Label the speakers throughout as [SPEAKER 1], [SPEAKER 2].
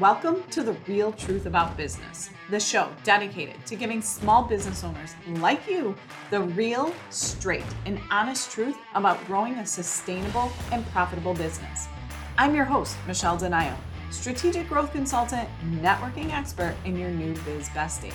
[SPEAKER 1] Welcome to The Real Truth About Business, the show dedicated to giving small business owners like you the real, straight, and honest truth about growing a sustainable and profitable business. I'm your host, Michelle Denayo, strategic growth consultant, networking expert, and your new biz bestie.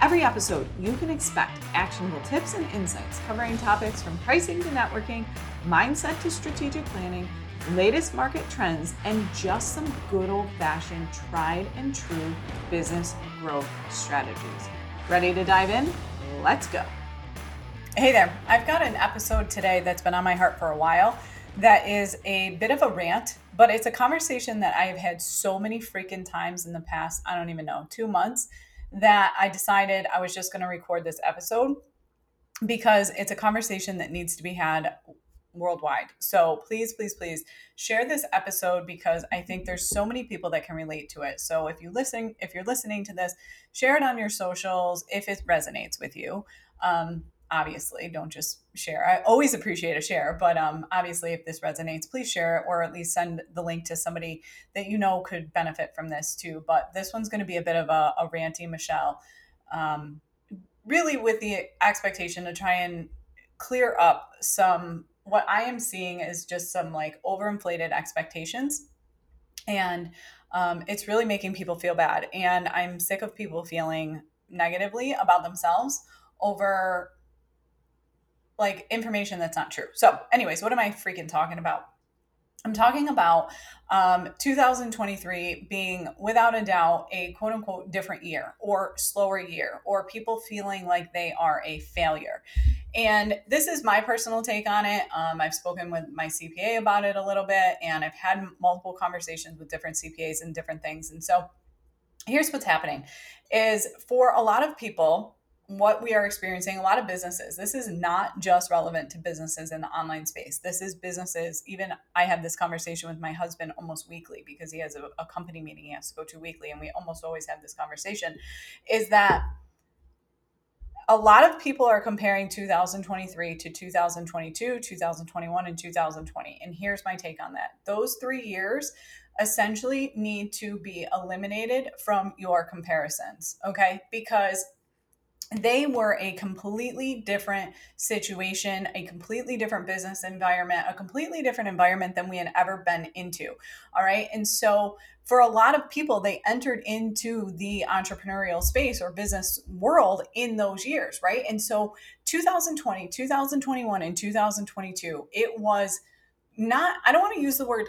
[SPEAKER 1] Every episode, you can expect actionable tips and insights covering topics from pricing to networking, mindset to strategic planning latest market trends, and just some good old fashioned tried and true business growth strategies. Ready to dive in? Let's go. Hey there, I've got an episode today that's been on my heart for a while that is a bit of a rant, but it's a conversation that I have had so many freaking times in the past, I don't even know, two months, that I decided I was just going to record this episode because it's a conversation that needs to be had worldwide. So please, please, please share this episode because I think there's so many people that can relate to it. So if you listen, if you're listening to this, share it on your socials if it resonates with you. Um, obviously, don't just share. I always appreciate a share, but um, obviously, if this resonates, please share it or at least send the link to somebody that you know could benefit from this too. But this one's going to be a bit of a, a ranty Michelle. Um, really with the expectation to try and clear up some what I am seeing is just some like overinflated expectations. And um, it's really making people feel bad. And I'm sick of people feeling negatively about themselves over like information that's not true. So, anyways, what am I freaking talking about? I'm talking about um, 2023 being without a doubt a quote unquote different year or slower year or people feeling like they are a failure. And this is my personal take on it. Um, I've spoken with my CPA about it a little bit and I've had multiple conversations with different CPAs and different things. And so here's what's happening is for a lot of people what we are experiencing a lot of businesses this is not just relevant to businesses in the online space. This is businesses even i have this conversation with my husband almost weekly because he has a, a company meeting he has to go to weekly and we almost always have this conversation is that a lot of people are comparing 2023 to 2022 2021 and 2020 and here's my take on that. Those three years essentially need to be eliminated from your comparisons okay? Because they were a completely different situation, a completely different business environment, a completely different environment than we had ever been into. All right. And so, for a lot of people, they entered into the entrepreneurial space or business world in those years. Right. And so, 2020, 2021, and 2022, it was not, I don't want to use the word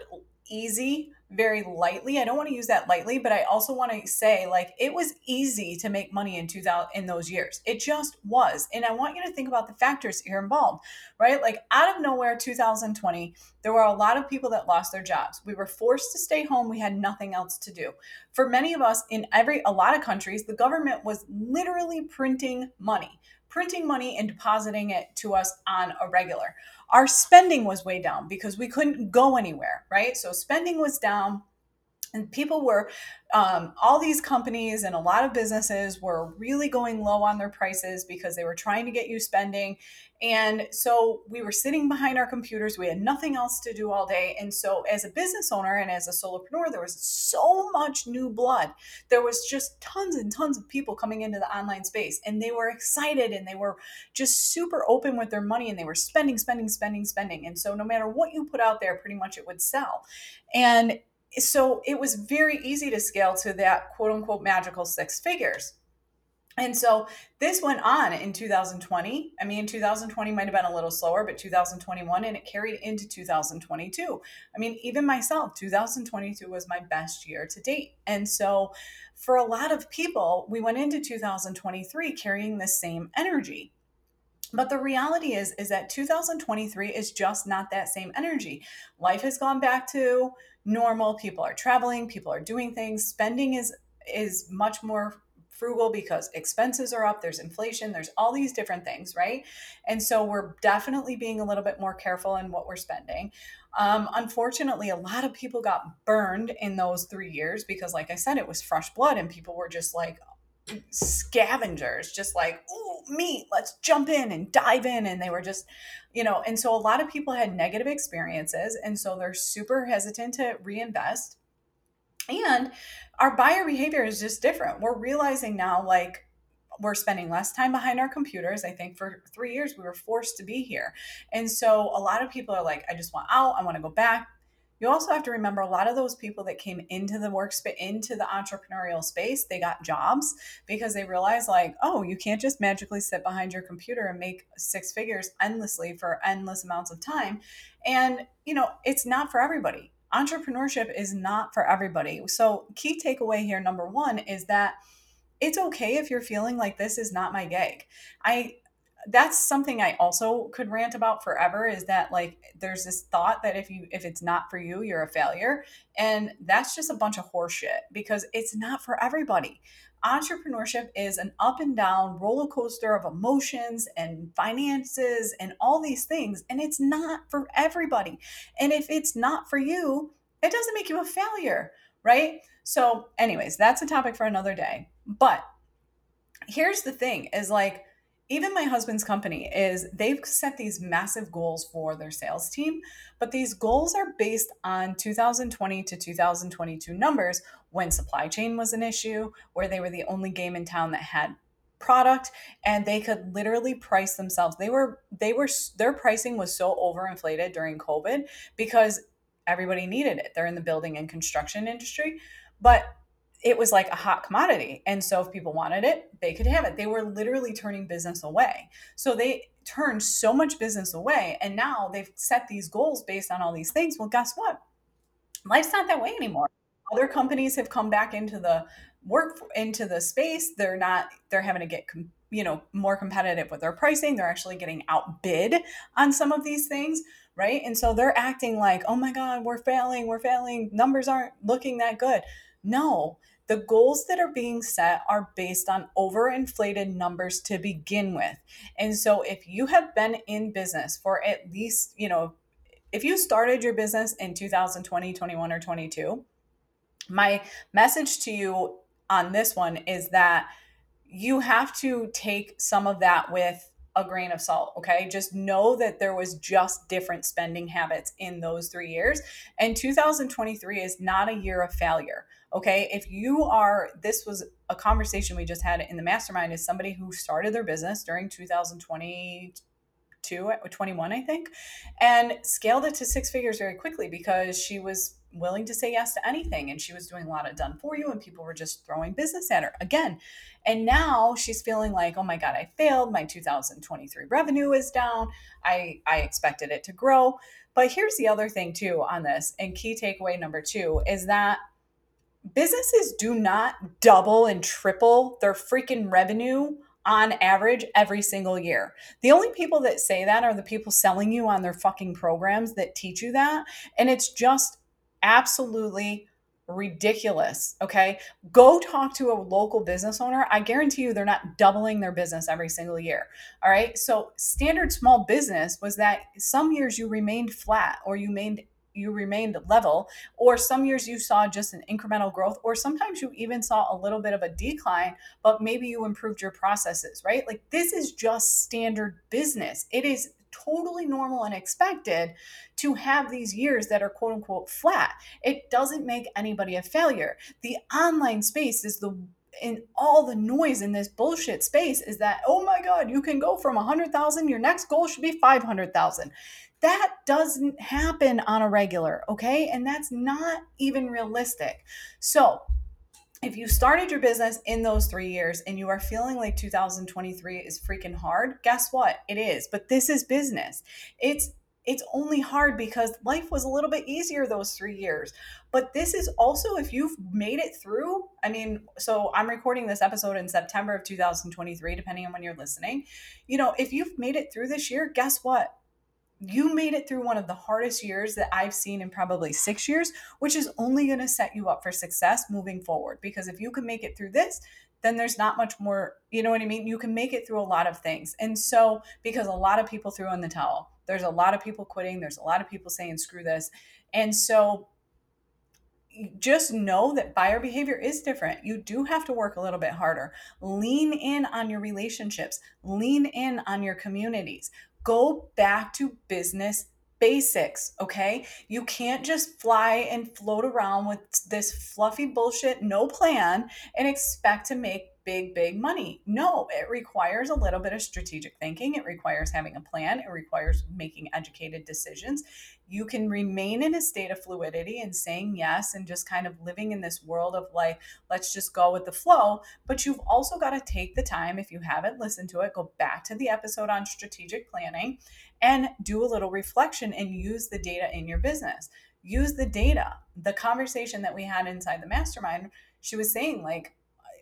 [SPEAKER 1] easy very lightly. I don't want to use that lightly, but I also want to say like it was easy to make money in 2000 in those years. It just was. And I want you to think about the factors here involved, right? Like out of nowhere 2020, there were a lot of people that lost their jobs. We were forced to stay home. We had nothing else to do. For many of us in every a lot of countries, the government was literally printing money, printing money and depositing it to us on a regular our spending was way down because we couldn't go anywhere, right? So spending was down and people were um, all these companies and a lot of businesses were really going low on their prices because they were trying to get you spending. And so we were sitting behind our computers. We had nothing else to do all day. And so as a business owner and as a solopreneur there was so much new blood. There was just tons and tons of people coming into the online space and they were excited and they were just super open with their money and they were spending spending spending spending. And so no matter what you put out there pretty much it would sell. And so it was very easy to scale to that quote unquote magical six figures. And so this went on in 2020. I mean, 2020 might have been a little slower, but 2021 and it carried into 2022. I mean, even myself, 2022 was my best year to date. And so for a lot of people, we went into 2023 carrying the same energy. But the reality is is that 2023 is just not that same energy. Life has gone back to normal people are traveling people are doing things spending is is much more frugal because expenses are up there's inflation there's all these different things right? And so we're definitely being a little bit more careful in what we're spending. Um, unfortunately a lot of people got burned in those three years because like i said it was fresh blood and people were just like scavengers, just like, meat, let's jump in and dive in. And they were just, you know, and so a lot of people had negative experiences. And so they're super hesitant to reinvest. And our buyer behavior is just different. We're realizing now, like, we're spending less time behind our computers. I think for three years we were forced to be here. And so a lot of people are like, I just want out, I want to go back. You also have to remember a lot of those people that came into the workspace, into the entrepreneurial space, they got jobs because they realized, like, oh, you can't just magically sit behind your computer and make six figures endlessly for endless amounts of time. And, you know, it's not for everybody. Entrepreneurship is not for everybody. So, key takeaway here number one is that it's okay if you're feeling like this is not my gig. I that's something I also could rant about forever is that like there's this thought that if you if it's not for you, you're a failure. And that's just a bunch of horseshit because it's not for everybody. Entrepreneurship is an up and down roller coaster of emotions and finances and all these things. And it's not for everybody. And if it's not for you, it doesn't make you a failure, right? So, anyways, that's a topic for another day. But here's the thing is like even my husband's company is they've set these massive goals for their sales team but these goals are based on 2020 to 2022 numbers when supply chain was an issue where they were the only game in town that had product and they could literally price themselves. They were they were their pricing was so overinflated during covid because everybody needed it. They're in the building and construction industry but it was like a hot commodity. And so if people wanted it, they could have it. They were literally turning business away. So they turned so much business away. And now they've set these goals based on all these things. Well, guess what? Life's not that way anymore. Other companies have come back into the work into the space. They're not, they're having to get, you know, more competitive with their pricing. They're actually getting outbid on some of these things right? And so they're acting like, oh my God, we're failing, we're failing, numbers aren't looking that good. No, the goals that are being set are based on overinflated numbers to begin with. And so if you have been in business for at least, you know, if you started your business in 2020, 21, or 22, my message to you on this one is that you have to take some of that with a grain of salt. Okay. Just know that there was just different spending habits in those three years. And 2023 is not a year of failure. Okay. If you are, this was a conversation we just had in the mastermind, is somebody who started their business during 2020 uh, 21 i think and scaled it to six figures very quickly because she was willing to say yes to anything and she was doing a lot of done for you and people were just throwing business at her again. And now she's feeling like oh my god i failed. My 2023 revenue is down. I i expected it to grow. But here's the other thing too on this and key takeaway number two is that businesses do not double and triple their freaking revenue on average every single year. The only people that say that are the people selling you on their fucking programs that teach you that. And it's just absolutely ridiculous. Okay. Go talk to a local business owner. I guarantee you they're not doubling their business every single year. All right. So, standard small business was that some years you remained flat or you remained you remained level or some years you saw just an incremental growth or sometimes you even saw a little bit of a decline but maybe you improved your processes right like this is just standard business it is totally normal and expected to have these years that are quote unquote flat. It doesn't make anybody a failure. The online space is the in all the noise in this bullshit space is that oh my god you can go from 100,000 your next goal should be 500,000 that doesn't happen on a regular okay and that's not even realistic so if you started your business in those three years and you are feeling like 2023 is freaking hard, guess what? It is. But this is business. It's it's only hard because life was a little bit easier those three years. But this is also if you've made it through. I mean, so I'm recording this episode in September of 2023, depending on when you're listening. You know, if you've made it through this year, guess what? You made it through one of the hardest years that I've seen in probably six years, which is only going to set you up for success moving forward. Because if you can make it through this, then there's not much more, you know what I mean? You can make it through a lot of things. And so, because a lot of people threw in the towel, there's a lot of people quitting, there's a lot of people saying, screw this. And so, just know that buyer behavior is different. You do have to work a little bit harder. Lean in on your relationships, lean in on your communities go back to business basics, okay? You can't just fly and float around with this fluffy bullshit, no plan, and expect to make big, big money. No, it requires a little bit of strategic thinking. It requires having a plan. It requires making educated decisions. You can remain in a state of fluidity and saying yes and just kind of living in this world of like, let's just go with the flow. But you've also got to take the time, if you haven't listened to it, go back to the episode on strategic planning and do a little reflection and use the data in your business. Use the data. The conversation that we had inside the mastermind, she was saying, like,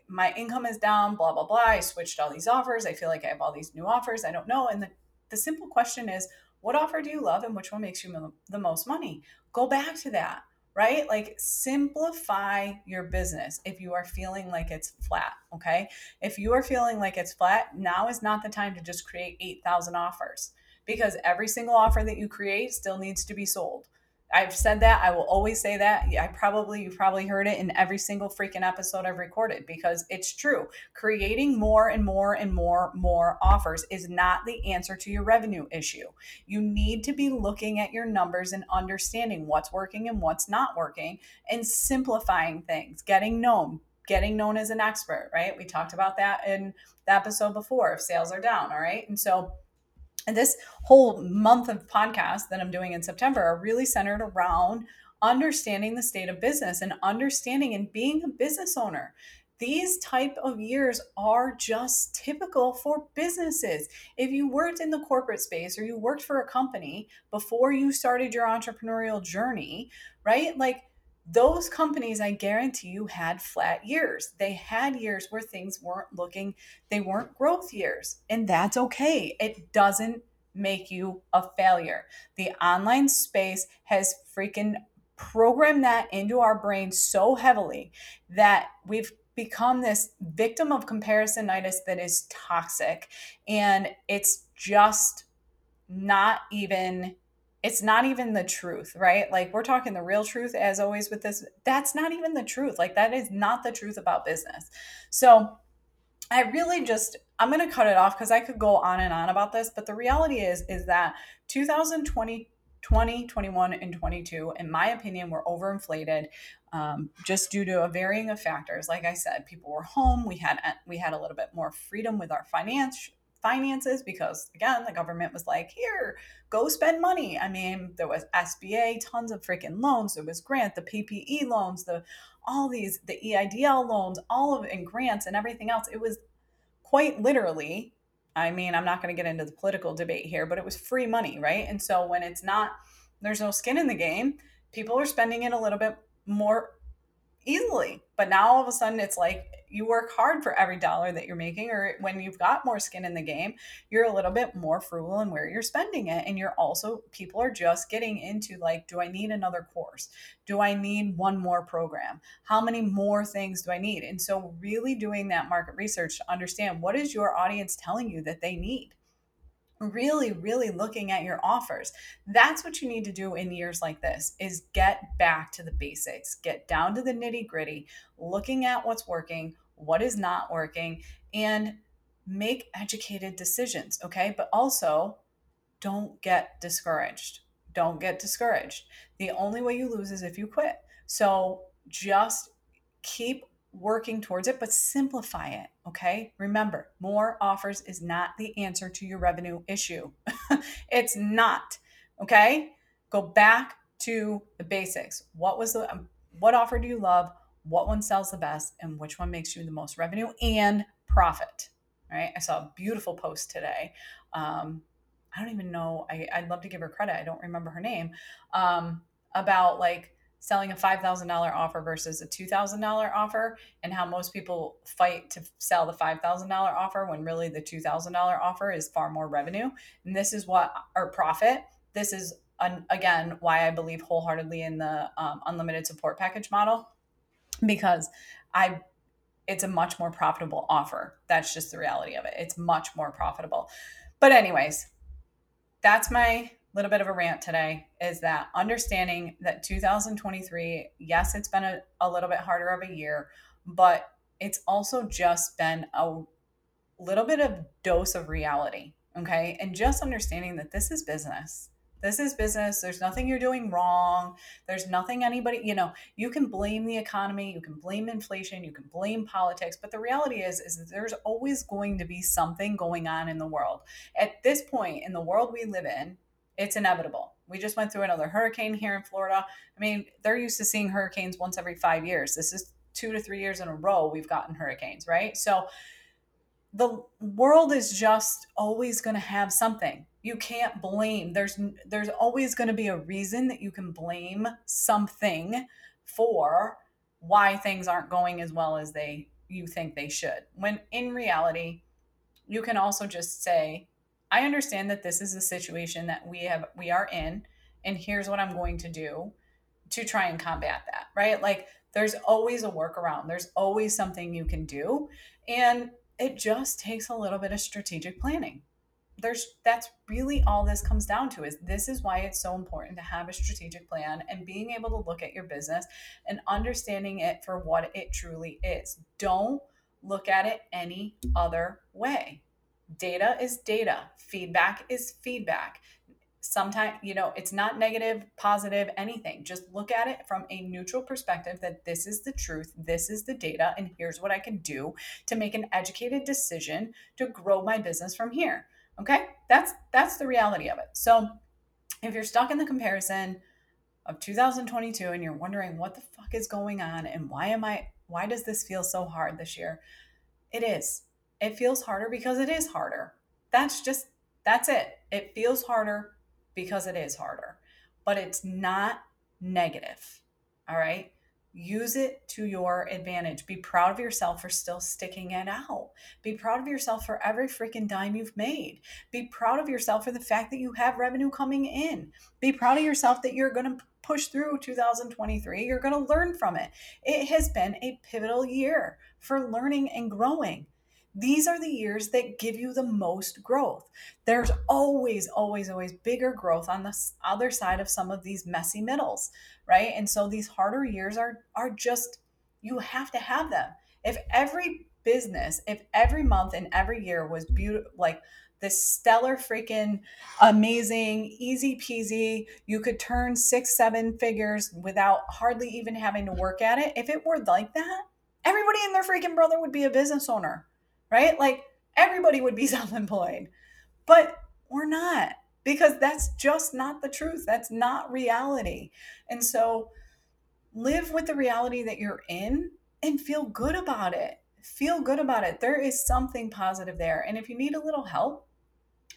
[SPEAKER 1] my income is down, blah, blah, blah. I switched all these offers. I feel like I have all these new offers. I don't know. And the, the simple question is, what offer do you love and which one makes you the most money? Go back to that, right? Like simplify your business if you are feeling like it's flat, okay? If you are feeling like it's flat, now is not the time to just create 8,000 offers because every single offer that you create still needs to be sold. I've said that. I will always say that. I probably, you've probably heard it in every single freaking episode I've recorded because it's true. Creating more and more and more, more offers is not the answer to your revenue issue. You need to be looking at your numbers and understanding what's working and what's not working and simplifying things, getting known, getting known as an expert, right? We talked about that in the episode before if sales are down, all right? And so, and this whole month of podcasts that I'm doing in September are really centered around understanding the state of business and understanding and being a business owner. These type of years are just typical for businesses. If you worked in the corporate space or you worked for a company before you started your entrepreneurial journey, right? Like those companies, I guarantee you, had flat years. They had years where things weren't looking, they weren't growth years. And that's okay. It doesn't make you a failure. The online space has freaking programmed that into our brain so heavily that we've become this victim of comparisonitis that is toxic. And it's just not even it's not even the truth, right? Like we're talking the real truth as always with this. That's not even the truth. Like that is not the truth about business. So I really just I'm going to cut it off cuz I could go on and on about this, but the reality is is that 2020 20, 21, and 22, in my opinion, were overinflated um, just due to a varying of factors. Like I said, people were home. We had we had a little bit more freedom with our finance finances because again the government was like here go spend money. I mean there was sba tons of freaking loans. There was grant the ppe loans the all these the eidl loans all of and grants and everything else. It was quite literally i mean i'm not going to get into the political debate here but it was free money right? And so when it's not there's no skin in the game people are spending it a little bit more easily. But now all of a sudden it's like you work hard for every dollar that you're making, or when you've got more skin in the game, you're a little bit more frugal in where you're spending it. And you're also, people are just getting into like, do I need another course? Do I need one more program? How many more things do I need? And so, really doing that market research to understand what is your audience telling you that they need really really looking at your offers. That's what you need to do in years like this is get back to the basics get down to the nitty gritty looking at what's working what is not working and make educated decisions okay? But also don't get discouraged. Don't get discouraged. The only way you lose is if you quit. So just keep working towards it, but simplify it. Okay. Remember, more offers is not the answer to your revenue issue. it's not. Okay. Go back to the basics. What was the, um, what offer do you love? What one sells the best? And which one makes you the most revenue and profit? Right. I saw a beautiful post today. Um, I don't even know. I, I'd love to give her credit. I don't remember her name. Um, about like selling a $5,000 offer versus a $2,000 offer and how most people fight to sell the $5,000 offer when really the $2,000 offer is far more revenue. And this is what, or profit. This is, an, again, why I believe wholeheartedly in the um, unlimited support package model because I, it's a much more profitable offer. That's just the reality of it. It's much more profitable. But, anyways, that's my little bit of a rant today is that understanding that 2023, yes, it's been a, a little bit harder of a year, but it's also just been a little bit of dose of reality. Okay. And just understanding that this is business. This is business. There's nothing you're doing wrong. There's nothing anybody, you know, you can blame the economy, you can blame inflation, you can blame politics, but the reality is is that there's always going to be something going on in the world. At this point in the world we live in, it's inevitable. We just went through another hurricane here in Florida. I mean, they're used to seeing hurricanes once every 5 years. This is 2 to 3 years in a row we've gotten hurricanes, right? So the world is just always going to have something you can't blame there's there's always going to be a reason that you can blame something for why things aren't going as well as they you think they should when in reality you can also just say i understand that this is a situation that we have we are in and here's what i'm going to do to try and combat that right? Like there's always a workaround. There's always something you can do and it just takes a little bit of strategic planning. There's that's really all this comes down to is this is why it's so important to have a strategic plan and being able to look at your business and understanding it for what it truly is. Don't look at it any other way data is data feedback is feedback. Sometimes you know it's not negative positive anything. Just look at it from a neutral perspective that this is the truth this is the data and here's what i can do to make an educated decision to grow my business from here okay? That's that's the reality of it. So if you're stuck in the comparison of 2022 and you're wondering what the fuck is going on and why am i why does this feel so hard this year? It is it feels harder because it is harder that's just that's it it feels harder because it is harder, but it's not negative. All right. Use it to your advantage. Be proud of yourself for still sticking it out. Be proud of yourself for every freaking dime you've made. Be proud of yourself for the fact that you have revenue coming in. Be proud of yourself that you're going to push through 2023. You're going to learn from it. It has been a pivotal year for learning and growing. These are the years that give you the most growth. There's always, always, always bigger growth on the other side of some of these messy middles, right? And so these harder years are are just you have to have them. If every business, if every month and every year was beautiful, like this stellar freaking amazing easy peasy you could turn six seven figures without hardly even having to work at it if it were like that everybody and their freaking brother would be a business owner right? Like everybody would be self employed, but we're not because that's just not the truth. That's not reality. And so live with the reality that you're in and feel good about it. Feel good about it. There is something positive there. And if you need a little help,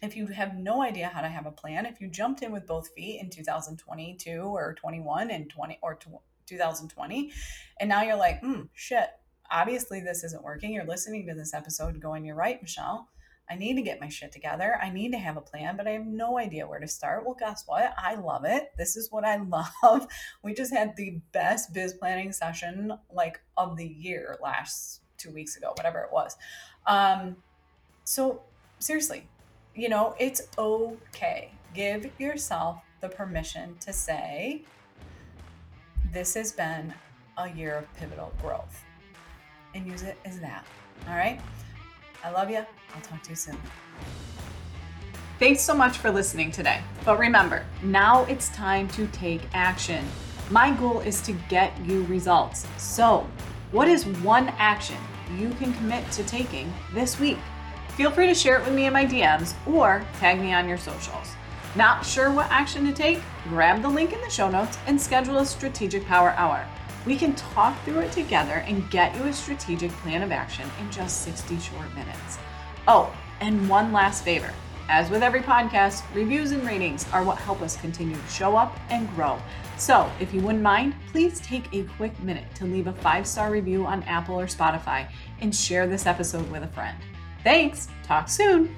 [SPEAKER 1] if you have no idea how to have a plan, if you jumped in with both feet in 2022 or 21 and 20 or 2020, and now you're like, hmm, shit, obviously this isn't working. You're listening to this episode going, You're right, Michelle. I need to get my shit together. I need to have a plan, but I have no idea where to start. Well, guess what? I love it. This is what I love. We just had the best biz planning session like of the year last two weeks ago, whatever it was. Um, so seriously, you know, it's okay. Give yourself the permission to say, this has been a year of pivotal growth and use it as that. All right? I love you. I'll talk to you soon.
[SPEAKER 2] Thanks so much for listening today. But remember, now it's time to take action. My goal is to get you results. So, what is one action you can commit to taking this week? Feel free to share it with me in my DMs or tag me on your socials. Not sure what action to take? Grab the link in the show notes and schedule a strategic power hour. We can talk through it together and get you a strategic plan of action in just 60 short minutes. Oh, and one last favor. As with every podcast, reviews and ratings are what help us continue to show up and grow. So, if you wouldn't mind, please take a quick minute to leave a five star review on Apple or Spotify and share this episode with a friend. Thanks. Talk soon.